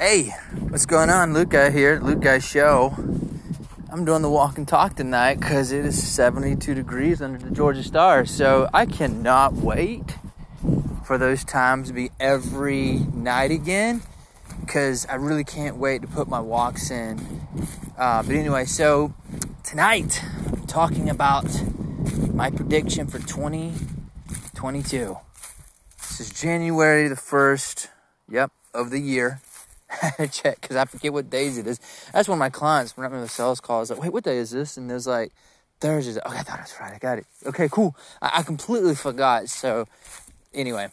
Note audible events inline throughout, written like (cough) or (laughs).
Hey, what's going on? Luke Guy here, Luke Guy Show. I'm doing the walk and talk tonight because it is 72 degrees under the Georgia stars. So I cannot wait for those times to be every night again because I really can't wait to put my walks in. Uh, but anyway, so tonight I'm talking about my prediction for 2022. This is January the 1st, yep, of the year. (laughs) check because I forget what days it is. That's when my clients, when I'm in the sales call, I was like, wait, what day is this? And there's like, Thursday. Okay, I thought it was Friday. Got it. Okay, cool. I, I completely forgot. So, anyway,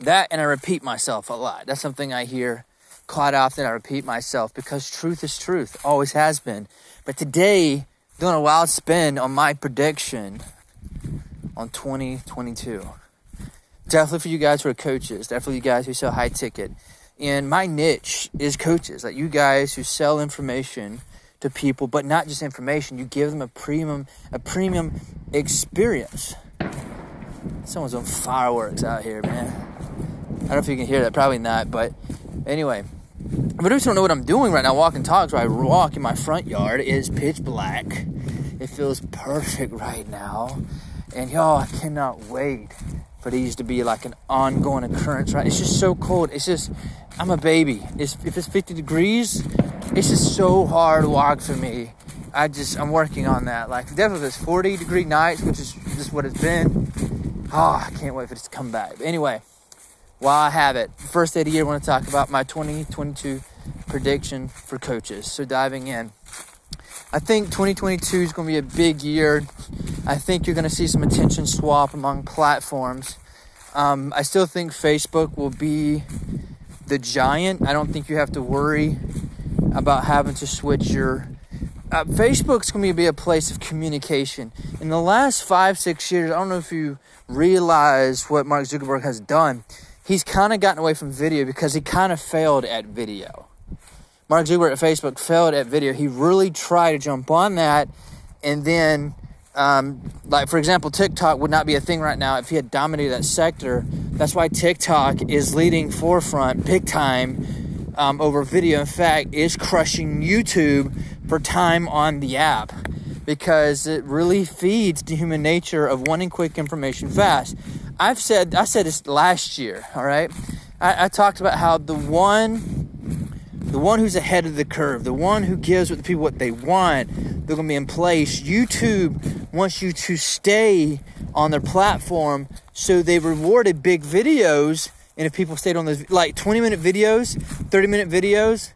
that and I repeat myself a lot. That's something I hear quite often. I repeat myself because truth is truth, always has been. But today, doing a wild spin on my prediction on 2022. Definitely for you guys who are coaches, definitely you guys who sell high ticket. And my niche is coaches, like you guys who sell information to people, but not just information. You give them a premium, a premium experience. Someone's on fireworks out here, man. I don't know if you can hear that. Probably not. But anyway, but I just don't know what I'm doing right now. Walking talks where I walk in my front yard is pitch black. It feels perfect right now, and y'all, I cannot wait for these to be like an ongoing occurrence. Right? It's just so cold. It's just I'm a baby. It's, if it's 50 degrees, it's just so hard walk for me. I just I'm working on that. Like definitely it's 40 degree nights, which is just what it's been. Oh, I can't wait for this to come back. But anyway, while I have it, first day of the year, I want to talk about my 2022 prediction for coaches. So diving in. I think 2022 is going to be a big year. I think you're going to see some attention swap among platforms. Um, I still think Facebook will be the giant. I don't think you have to worry about having to switch your. Uh, Facebook's going to be a place of communication. In the last five, six years, I don't know if you realize what Mark Zuckerberg has done. He's kind of gotten away from video because he kind of failed at video. Mark Zuckerberg at Facebook failed at video. He really tried to jump on that, and then um, like for example, TikTok would not be a thing right now if he had dominated that sector. That's why TikTok is leading forefront big time um, over video. In fact, is crushing YouTube for time on the app because it really feeds the human nature of wanting quick information fast. I've said I said this last year. All right, I, I talked about how the one the one who's ahead of the curve, the one who gives what the people what they want, they're going to be in place. YouTube wants you to stay on their platform, so they rewarded big videos. And if people stayed on those, like 20 minute videos, 30 minute videos,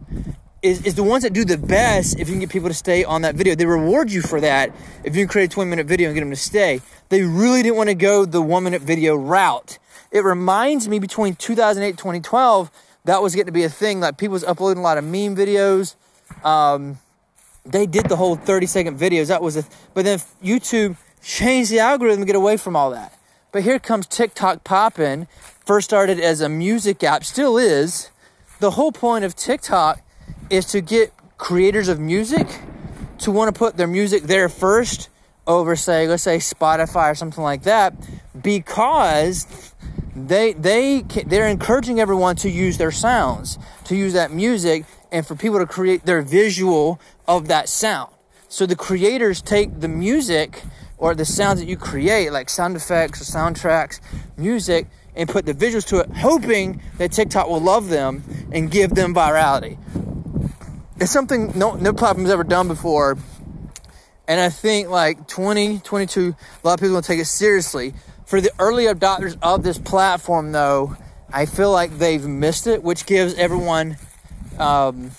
is, is the ones that do the best if you can get people to stay on that video. They reward you for that if you can create a 20 minute video and get them to stay. They really didn't want to go the one minute video route. It reminds me between 2008 2012 that was getting to be a thing. Like people was uploading a lot of meme videos. Um, they did the whole 30 second videos. That was a, but then YouTube changed the algorithm to get away from all that. But here comes TikTok popping. First started as a music app, still is. The whole point of TikTok is to get creators of music to want to put their music there first over say let's say Spotify or something like that because they they they're encouraging everyone to use their sounds, to use that music, and for people to create their visual of that sound. So the creators take the music or the sounds that you create, like sound effects or soundtracks, music, and put the visuals to it, hoping that TikTok will love them and give them virality. It's something no no platform's ever done before. And I think like 2022, a lot of people will take it seriously for the early adopters of this platform, though, I feel like they've missed it, which gives everyone um,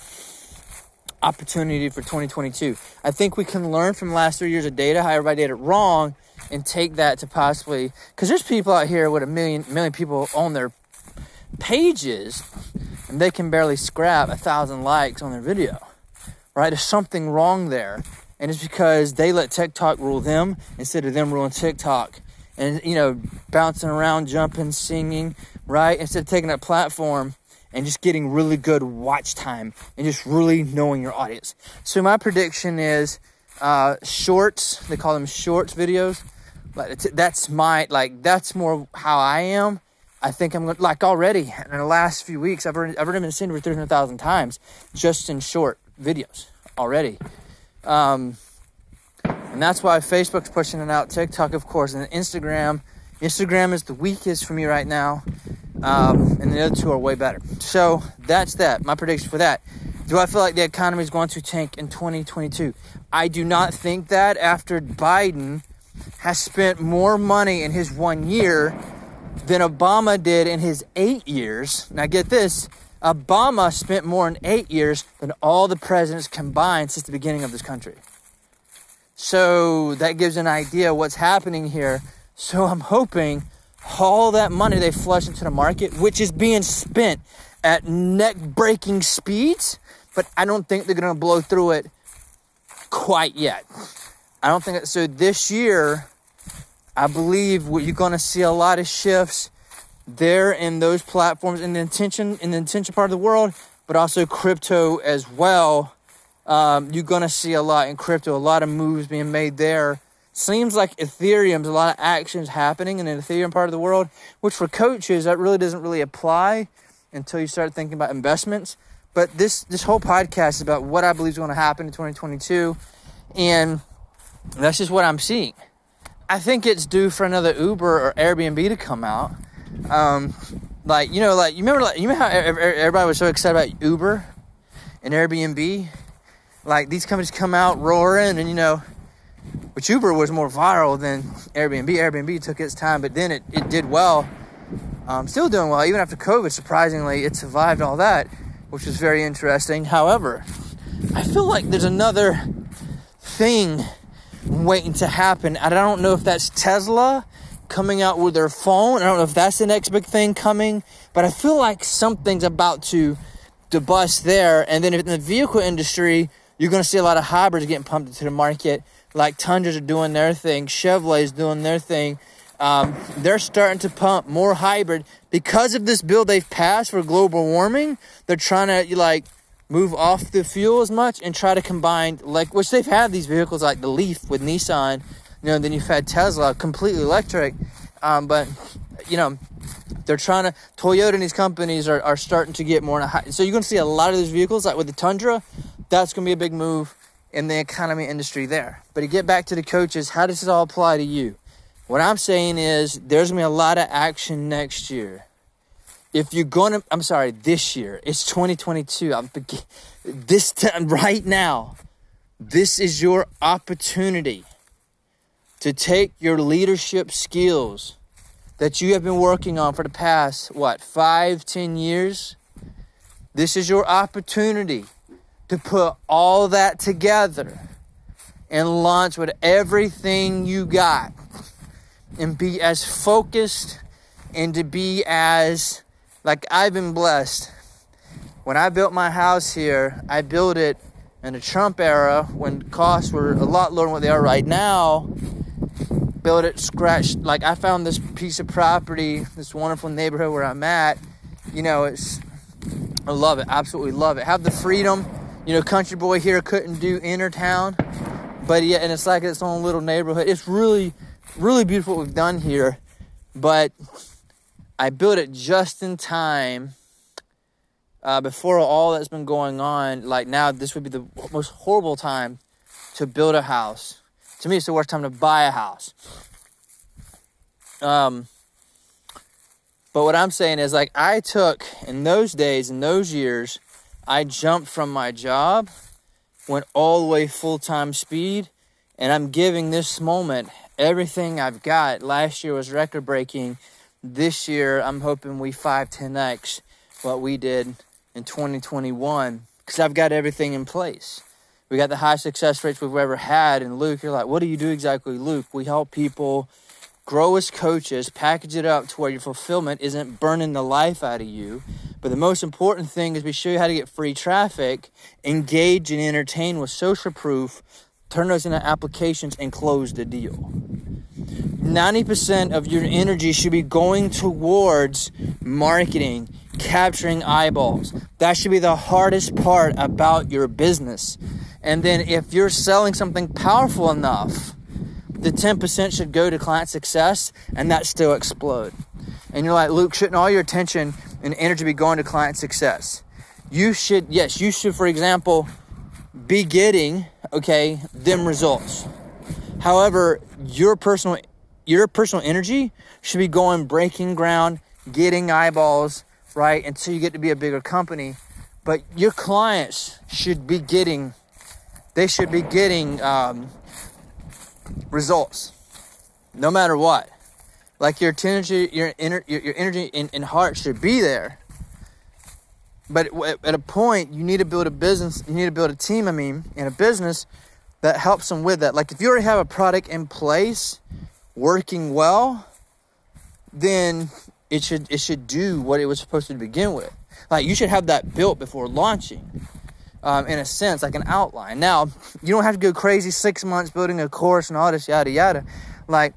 opportunity for 2022. I think we can learn from last three years of data how everybody did it wrong and take that to possibly because there's people out here with a million million people on their pages and they can barely scrap a thousand likes on their video. Right? There's something wrong there. And it's because they let TikTok rule them instead of them ruling TikTok and you know bouncing around jumping singing right? Instead of taking that platform and just getting really good watch time and just really knowing your audience. So my prediction is uh, shorts. They call them shorts videos. Like that's my like that's more how i am. I think I'm like already in the last few weeks, I've already, I've already been seen over 300,000 times just in short videos already. Um, and that's why Facebook's pushing it out. TikTok, of course, and Instagram. Instagram is the weakest for me right now. Um, and the other two are way better. So that's that. My prediction for that. Do I feel like the economy is going to tank in 2022? I do not think that after Biden has spent more money in his one year than Obama did in his eight years. Now, get this Obama spent more in eight years than all the presidents combined since the beginning of this country. So that gives an idea what's happening here. So I'm hoping all that money they flush into the market, which is being spent at neck breaking speeds, but I don't think they're going to blow through it quite yet. I don't think so. This year, I believe you're going to see a lot of shifts there in those platforms in the intention in the intention part of the world, but also crypto as well. Um, you're going to see a lot in crypto, a lot of moves being made there seems like Ethereum's a lot of actions happening in the Ethereum part of the world, which for coaches that really doesn't really apply until you start thinking about investments. But this this whole podcast is about what I believe is going to happen in 2022, and that's just what I'm seeing. I think it's due for another Uber or Airbnb to come out. Um, like you know, like you remember, like you remember how everybody was so excited about Uber and Airbnb. Like these companies come out roaring, and you know which Uber was more viral than Airbnb. Airbnb took its time, but then it, it did well. Um, still doing well, even after COVID, surprisingly, it survived all that, which is very interesting. However, I feel like there's another thing waiting to happen. I don't know if that's Tesla coming out with their phone. I don't know if that's the next big thing coming, but I feel like something's about to to bust there. And then in the vehicle industry, you're going to see a lot of hybrids getting pumped into the market like Tundras are doing their thing, Chevrolet's doing their thing. Um, they're starting to pump more hybrid because of this bill they've passed for global warming. They're trying to like move off the fuel as much and try to combine like which they've had these vehicles like the Leaf with Nissan. You know, then you've had Tesla completely electric, um, but you know they're trying to Toyota and these companies are, are starting to get more. High, so you're going to see a lot of these vehicles like with the Tundra. That's going to be a big move in the economy industry there. But to get back to the coaches, how does this all apply to you? What I'm saying is there's gonna be a lot of action next year. If you're gonna, I'm sorry, this year, it's 2022. I'm (laughs) this time right now. This is your opportunity to take your leadership skills that you have been working on for the past what five, ten years. This is your opportunity to put all that together and launch with everything you got and be as focused and to be as like I've been blessed. When I built my house here, I built it in the Trump era when costs were a lot lower than what they are right now. Built it scratch like I found this piece of property, this wonderful neighborhood where I'm at. You know, it's I love it, absolutely love it. Have the freedom you know, country boy here couldn't do inner town, but yeah, and it's like its own little neighborhood. It's really, really beautiful what we've done here, but I built it just in time uh, before all that's been going on. Like now, this would be the most horrible time to build a house. To me, it's the worst time to buy a house. Um, but what I'm saying is, like, I took in those days, in those years, I jumped from my job, went all the way full time speed, and I'm giving this moment everything I've got. Last year was record breaking. This year, I'm hoping we 5 10x what we did in 2021 because I've got everything in place. We got the highest success rates we've ever had. And Luke, you're like, what do you do exactly, Luke? We help people grow as coaches, package it up to where your fulfillment isn't burning the life out of you but the most important thing is we show you how to get free traffic, engage and entertain with social proof, turn those into applications, and close the deal. 90% of your energy should be going towards marketing, capturing eyeballs. That should be the hardest part about your business. And then if you're selling something powerful enough, the 10% should go to client success and that still explode. And you're like, Luke, shouldn't all your attention and energy be going to client success? You should, yes, you should, for example, be getting, okay, them results. However, your personal your personal energy should be going breaking ground, getting eyeballs, right? Until you get to be a bigger company. But your clients should be getting, they should be getting um, results, no matter what. Like your energy, your your, your energy and, and heart should be there. But at a point, you need to build a business. You need to build a team. I mean, in a business that helps them with that. Like if you already have a product in place, working well, then it should it should do what it was supposed to begin with. Like you should have that built before launching. Um, in a sense, like an outline. Now, you don't have to go crazy six months building a course and all this yada yada. Like,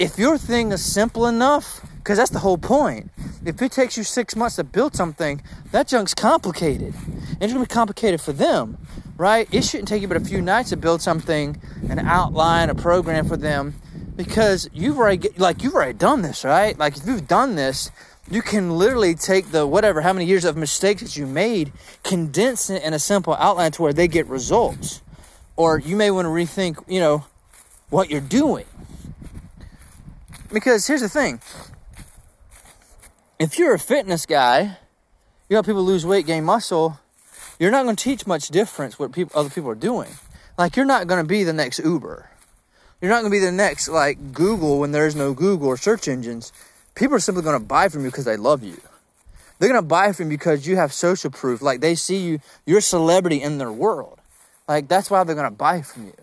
if your thing is simple enough, because that's the whole point. If it takes you six months to build something, that junk's complicated. It's gonna be complicated for them, right? It shouldn't take you but a few nights to build something, an outline, a program for them because you've already like you've already done this, right? Like if you've done this, you can literally take the whatever how many years of mistakes that you made, condense it in a simple outline to where they get results. Or you may want to rethink, you know, what you're doing. Because here's the thing. If you're a fitness guy, you help people lose weight, gain muscle, you're not going to teach much difference what people other people are doing. Like you're not going to be the next Uber you're not going to be the next like Google when there's no Google or search engines. People are simply going to buy from you because they love you. They're going to buy from you because you have social proof. Like they see you, you're a celebrity in their world. Like that's why they're going to buy from you.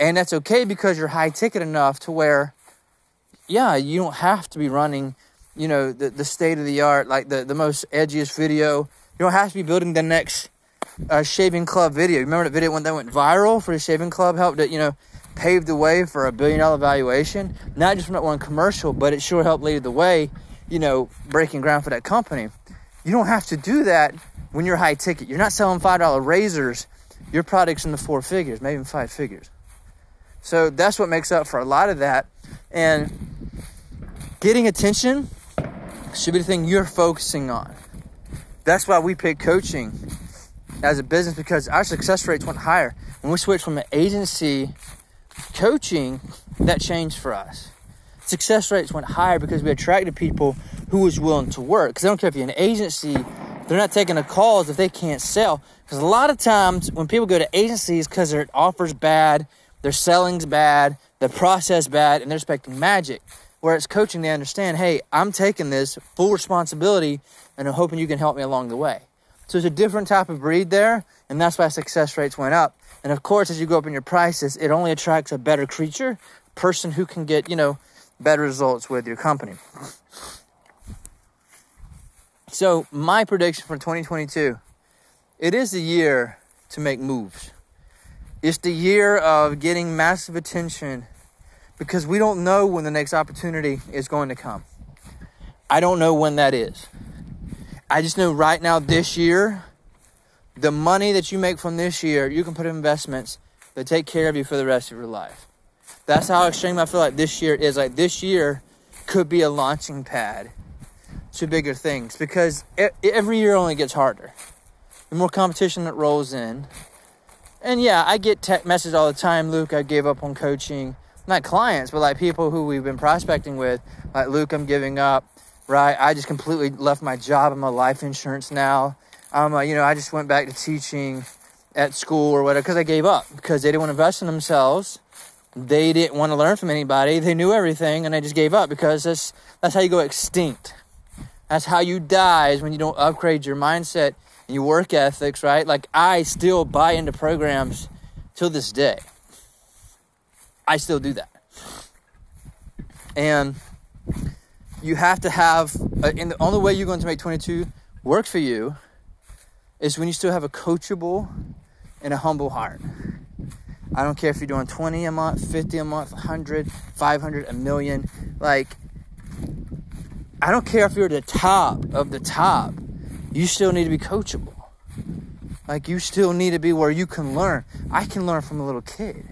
And that's okay because you're high ticket enough to where, yeah, you don't have to be running, you know, the, the state of the art, like the, the most edgiest video. You don't have to be building the next uh, shaving club video. Remember that video when that went viral for the shaving club helped it, you know, paved the way for a billion dollar valuation, not just from that one commercial, but it sure helped lead the way, you know, breaking ground for that company. You don't have to do that when you're high ticket. You're not selling $5 razors. Your product's in the four figures, maybe even five figures. So that's what makes up for a lot of that. And getting attention should be the thing you're focusing on. That's why we pick coaching as a business because our success rates went higher. When we switched from an agency coaching, that changed for us. Success rates went higher because we attracted people who was willing to work. Because I don't care if you're an agency, they're not taking the calls if they can't sell. Because a lot of times when people go to agencies because their offer's bad, their selling's bad, the process bad, and they're expecting magic. Whereas coaching, they understand, hey, I'm taking this full responsibility and I'm hoping you can help me along the way. So it's a different type of breed there, and that's why success rates went up. And of course, as you go up in your prices, it only attracts a better creature, person who can get, you know, better results with your company. So, my prediction for 2022 it is the year to make moves. It's the year of getting massive attention because we don't know when the next opportunity is going to come. I don't know when that is. I just know right now, this year, the money that you make from this year, you can put in investments that take care of you for the rest of your life. That's how extreme I feel like this year is. Like this year could be a launching pad to bigger things because every year only gets harder. The more competition that rolls in. And yeah, I get tech messages all the time. Luke, I gave up on coaching. Not clients, but like people who we've been prospecting with. Like, Luke, I'm giving up. Right? I just completely left my job and my life insurance now um, uh, you know, I just went back to teaching at school or whatever because I gave up because they didn't want to invest in themselves. They didn't want to learn from anybody. They knew everything, and they just gave up because that's that's how you go extinct. That's how you die is when you don't upgrade your mindset and your work ethics, right? Like I still buy into programs till this day. I still do that, and you have to have. Uh, and the only way you're going to make 22 work for you is when you still have a coachable and a humble heart. I don't care if you're doing 20 a month, 50 a month, 100, 500, a million. Like, I don't care if you're the top of the top. You still need to be coachable. Like, you still need to be where you can learn. I can learn from a little kid.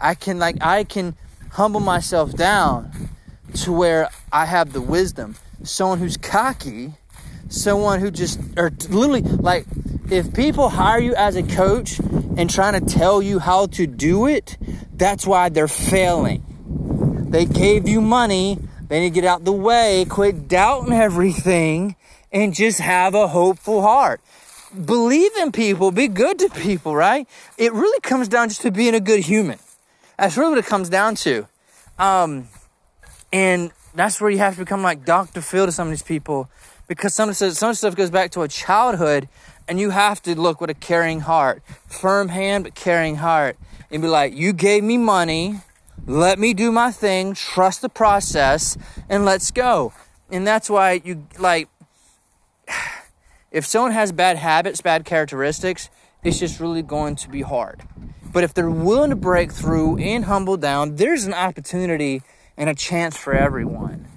I can, like, I can humble myself down to where I have the wisdom. Someone who's cocky, someone who just, or literally, like, if people hire you as a coach and trying to tell you how to do it, that's why they're failing. They gave you money, they need to get out the way, quit doubting everything, and just have a hopeful heart. Believe in people, be good to people, right? It really comes down just to being a good human. That's really what it comes down to. Um, and that's where you have to become like Dr. Phil to some of these people because some of, some stuff goes back to a childhood and you have to look with a caring heart, firm hand, but caring heart and be like, you gave me money. Let me do my thing, trust the process, and let's go. And that's why you like, (sighs) if someone has bad habits, bad characteristics, it's just really going to be hard. But if they're willing to break through and humble down, there's an opportunity and a chance for everyone.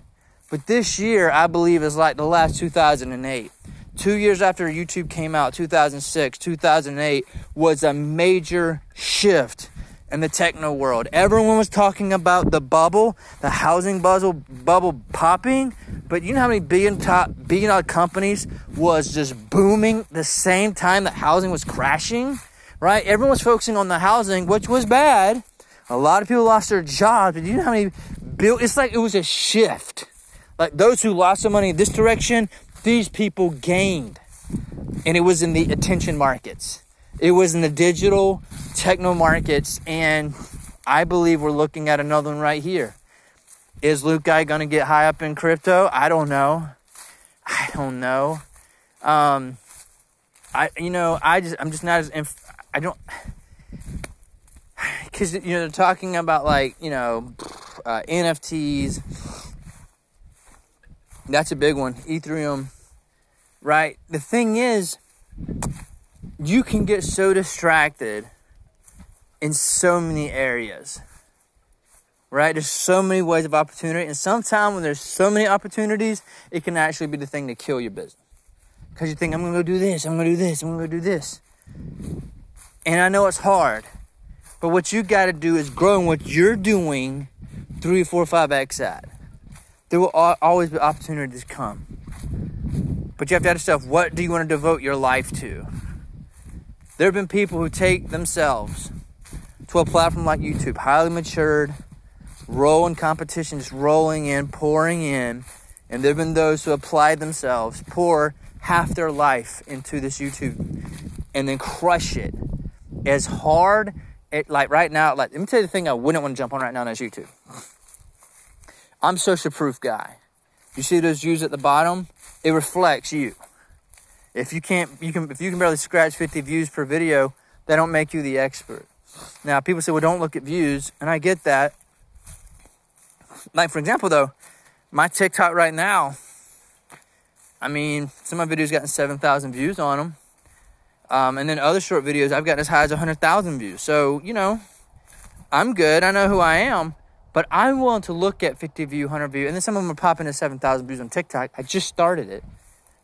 But this year, I believe, is like the last 2008. Two years after YouTube came out, 2006, 2008, was a major shift in the techno world. Everyone was talking about the bubble, the housing bubble, bubble popping, but you know how many billion top billion dollar companies was just booming the same time that housing was crashing, right? Everyone was focusing on the housing, which was bad. A lot of people lost their jobs, but you know how many bill? It's like it was a shift. Like those who lost their money in this direction, these people gained, and it was in the attention markets. It was in the digital techno markets, and I believe we're looking at another one right here. Is Luke Guy gonna get high up in crypto? I don't know. I don't know. Um, I you know I just I'm just not as inf- I don't because you know they're talking about like you know uh, NFTs. That's a big one. Ethereum, right? The thing is, you can get so distracted in so many areas right there's so many ways of opportunity and sometimes when there's so many opportunities it can actually be the thing to kill your business because you think i'm gonna go do this i'm gonna do this i'm gonna go do this and i know it's hard but what you got to do is grow in what you're doing three four five x that there will always be opportunities come. But you have to ask yourself what do you want to devote your life to? There have been people who take themselves to a platform like YouTube, highly matured, rolling competition, just rolling in, pouring in. And there have been those who apply themselves, pour half their life into this YouTube, and then crush it as hard. It, like right now, like let me tell you the thing I wouldn't want to jump on right now, that's YouTube. I'm social proof guy. You see those views at the bottom? It reflects you. If you can't, you can, if you can barely scratch 50 views per video, they don't make you the expert. Now, people say, well, don't look at views, and I get that. Like, for example, though, my TikTok right now, I mean, some of my videos gotten 7,000 views on them. Um, and then other short videos, I've gotten as high as 100,000 views. So, you know, I'm good. I know who I am. But I'm willing to look at 50 view, 100 view. And then some of them are popping to 7,000 views on TikTok. I just started it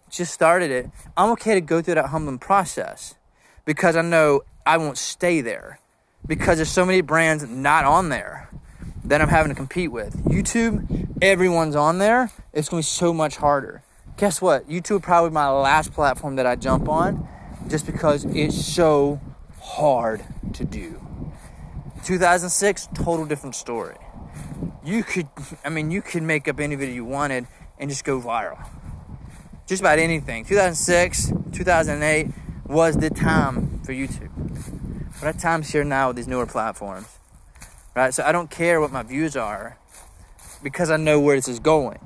just started it, I'm okay to go through that humbling process because I know I won't stay there because there's so many brands not on there that I'm having to compete with. YouTube, everyone's on there. It's going to be so much harder. Guess what? YouTube probably my last platform that I jump on just because it's so hard to do. 2006, total different story. You could, I mean, you could make up any video you wanted and just go viral just about anything. 2006, 2008 was the time for YouTube. But that time's here now with these newer platforms. Right? So I don't care what my views are because I know where this is going.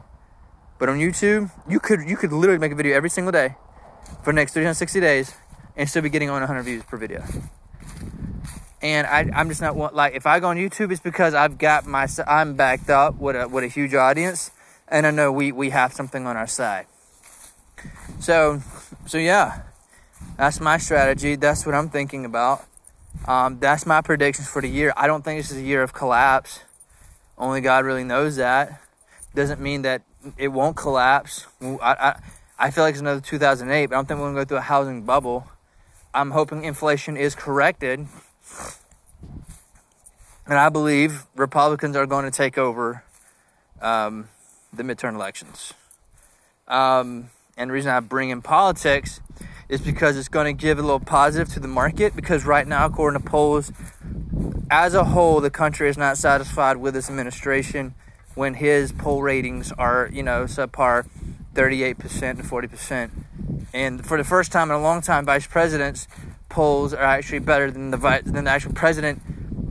But on YouTube, you could you could literally make a video every single day for the next 360 days and still be getting on 100 views per video. And I, I'm just not like if I go on YouTube, it's because I've got my I'm backed up with a with a huge audience, and I know we we have something on our side. So, so yeah, that's my strategy. That's what I'm thinking about. Um, that's my predictions for the year. I don't think this is a year of collapse. Only God really knows that. Doesn't mean that it won't collapse. I, I, I feel like it's another 2008, but I don't think we're going to go through a housing bubble. I'm hoping inflation is corrected. And I believe Republicans are going to take over um, the midterm elections. Um, and the reason I bring in politics is because it's going to give a little positive to the market. Because right now, according to polls, as a whole, the country is not satisfied with this administration when his poll ratings are, you know, subpar 38% to 40%. And for the first time in a long time, vice presidents' polls are actually better than the, vice, than the actual president.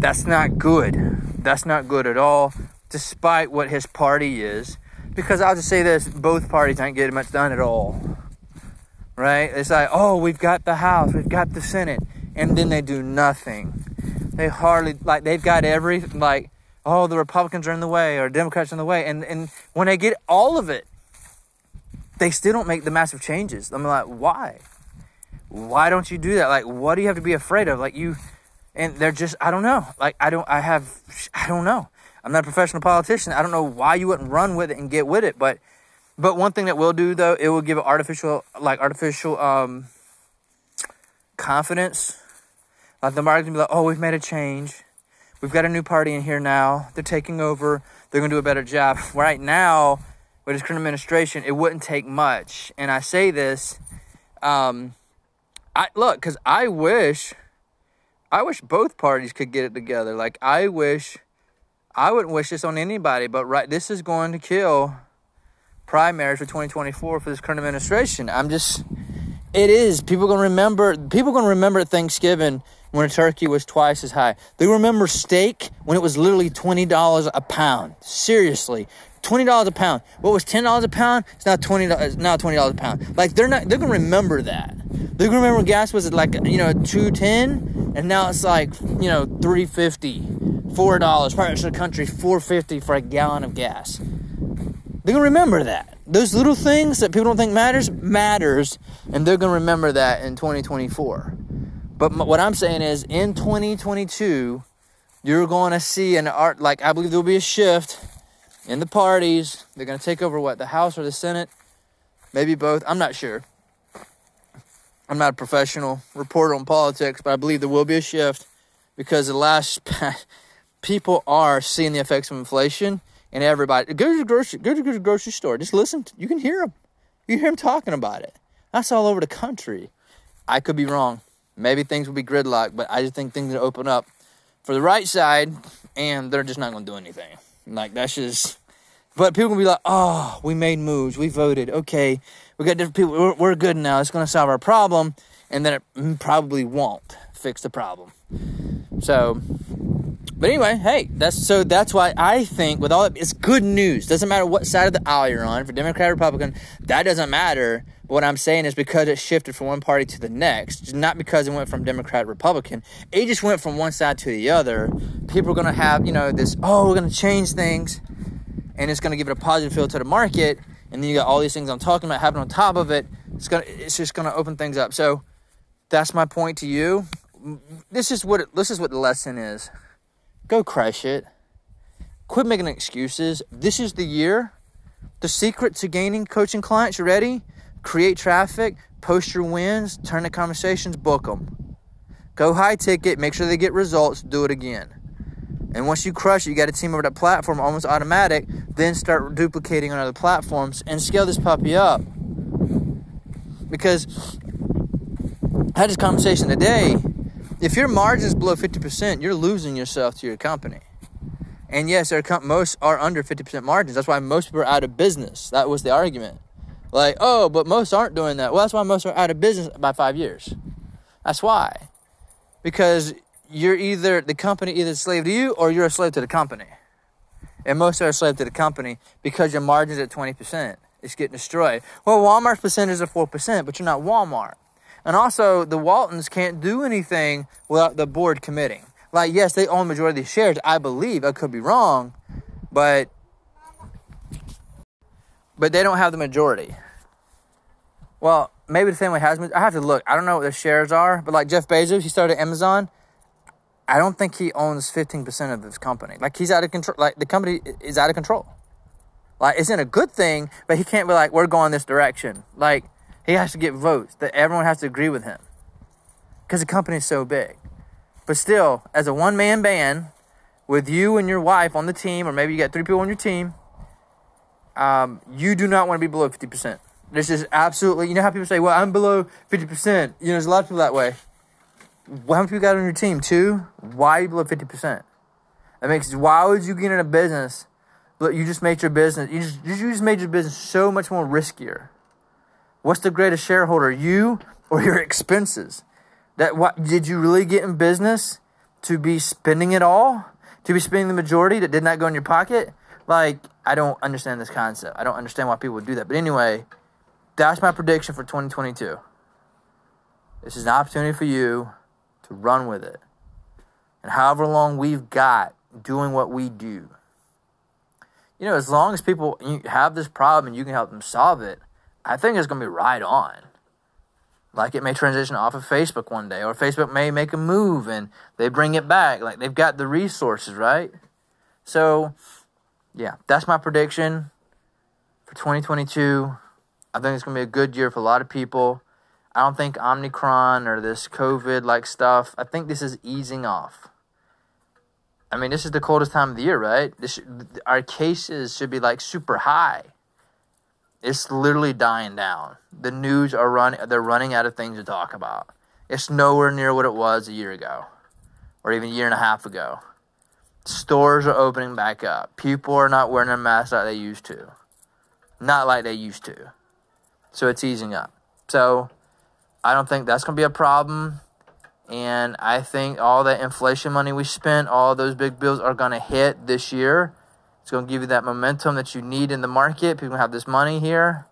That's not good. That's not good at all, despite what his party is. Because I'll just say this both parties ain't getting much done at all. Right? It's like, oh, we've got the House, we've got the Senate, and then they do nothing. They hardly, like, they've got every, like, oh, the Republicans are in the way or Democrats are in the way. And, and when they get all of it, they still don't make the massive changes. I'm like, why? Why don't you do that? Like, what do you have to be afraid of? Like, you, and they're just, I don't know. Like, I don't, I have, I don't know. I'm not a professional politician. I don't know why you wouldn't run with it and get with it. But, but one thing that will do though, it will give artificial, like artificial, um, confidence. Like the market can be like, oh, we've made a change We've got a new party in here now. They're taking over. They're to do a better job. (laughs) Right now, with this current administration, it wouldn't take much. And I say this, um, I look because I wish, I wish both parties could get it together. Like I wish, I wouldn't wish this on anybody, but right, this is going to kill primaries for 2024 for this current administration. I'm just, it is. People gonna remember. People gonna remember Thanksgiving when a turkey was twice as high. They remember steak when it was literally $20 a pound. Seriously. $20 a pound. What was $10 a pound? It's now $20 now $20 a pound. Like they're not they're to remember that. They're to remember gas was like, you know, 210 and now it's like, you know, 350. $4 Probably of the country 450 for a gallon of gas. They're to remember that. Those little things that people don't think matters matters and they're to remember that in 2024. But what I'm saying is in 2022, you're going to see an art, like, I believe there'll be a shift in the parties. They're going to take over what, the House or the Senate? Maybe both. I'm not sure. I'm not a professional reporter on politics, but I believe there will be a shift because the last (laughs) people are seeing the effects of inflation and everybody go to the grocery go to the grocery store just listen to, you can hear them you hear them talking about it that's all over the country i could be wrong Maybe things will be gridlocked, but I just think things will open up for the right side, and they're just not going to do anything. Like that's just. But people will be like, "Oh, we made moves. We voted. Okay, we got different people. We're, we're good now. It's going to solve our problem." And then it mm, probably won't fix the problem. So, but anyway, hey, that's so that's why I think with all that, it's good news. Doesn't matter what side of the aisle you're on, for Democrat, Republican, that doesn't matter what I'm saying is because it shifted from one party to the next, not because it went from Democrat Republican. It just went from one side to the other. People are going to have, you know, this, oh, we're going to change things, and it's going to give it a positive feel to the market. And then you got all these things I'm talking about happening on top of it. It's gonna, it's just going to open things up. So that's my point to you. This is what it, this is what the lesson is. Go crush it. Quit making excuses. This is the year. The secret to gaining coaching clients. You ready? Create traffic, post your wins, turn the conversations, book them. Go high ticket, make sure they get results, do it again. And once you crush it, you got a team over that platform, almost automatic, then start duplicating on other platforms and scale this puppy up. Because I had this conversation today. If your margins below 50%, you're losing yourself to your company. And yes, our most are under 50% margins. That's why most people are out of business. That was the argument. Like, oh, but most aren't doing that. Well, that's why most are out of business by five years. That's why. Because you're either, the company either slave to you or you're a slave to the company. And most are a slave to the company because your margin's at 20%. It's getting destroyed. Well, Walmart's percentage is 4%, but you're not Walmart. And also, the Waltons can't do anything without the board committing. Like, yes, they own the majority of the shares, I believe. I could be wrong, but but they don't have the majority. Well, maybe the family has. I have to look. I don't know what their shares are, but like Jeff Bezos, he started Amazon. I don't think he owns fifteen percent of this company. Like he's out of control. Like the company is out of control. Like it's in a good thing, but he can't be like, we're going this direction. Like he has to get votes that everyone has to agree with him because the company is so big. But still, as a one man band with you and your wife on the team, or maybe you got three people on your team, um, you do not want to be below 50%. This is absolutely, you know how people say, well, I'm below 50%. You know, there's a lot of people that way. How many people got on your team? Two? Why are you below 50%? That makes, why would you get in a business, but you just made your business, you just, you just made your business so much more riskier. What's the greatest shareholder, you or your expenses? That what did you really get in business to be spending it all? To be spending the majority that did not go in your pocket? Like, I don't understand this concept. I don't understand why people would do that. But anyway, that's my prediction for 2022. This is an opportunity for you to run with it. And however long we've got doing what we do, you know, as long as people have this problem and you can help them solve it, I think it's going to be right on. Like it may transition off of Facebook one day, or Facebook may make a move and they bring it back. Like they've got the resources, right? So, yeah, that's my prediction for 2022. I think it's going to be a good year for a lot of people. I don't think Omicron or this COVID like stuff, I think this is easing off. I mean, this is the coldest time of the year, right? This our cases should be like super high. It's literally dying down. The news are running they're running out of things to talk about. It's nowhere near what it was a year ago or even a year and a half ago. Stores are opening back up. People are not wearing their masks like they used to. Not like they used to. So it's easing up. So I don't think that's going to be a problem. And I think all that inflation money we spent, all those big bills are going to hit this year. It's going to give you that momentum that you need in the market. People have this money here.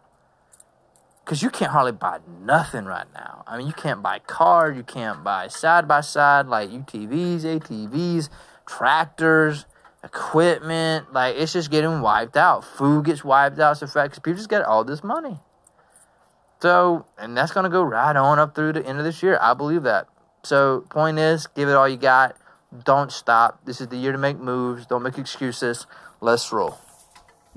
Because you can't hardly buy nothing right now. I mean, you can't buy cars, you can't buy side by side like UTVs, ATVs, tractors, equipment. Like, it's just getting wiped out. Food gets wiped out so fast because people just get all this money. So, and that's going to go right on up through the end of this year. I believe that. So, point is, give it all you got. Don't stop. This is the year to make moves. Don't make excuses. Let's roll.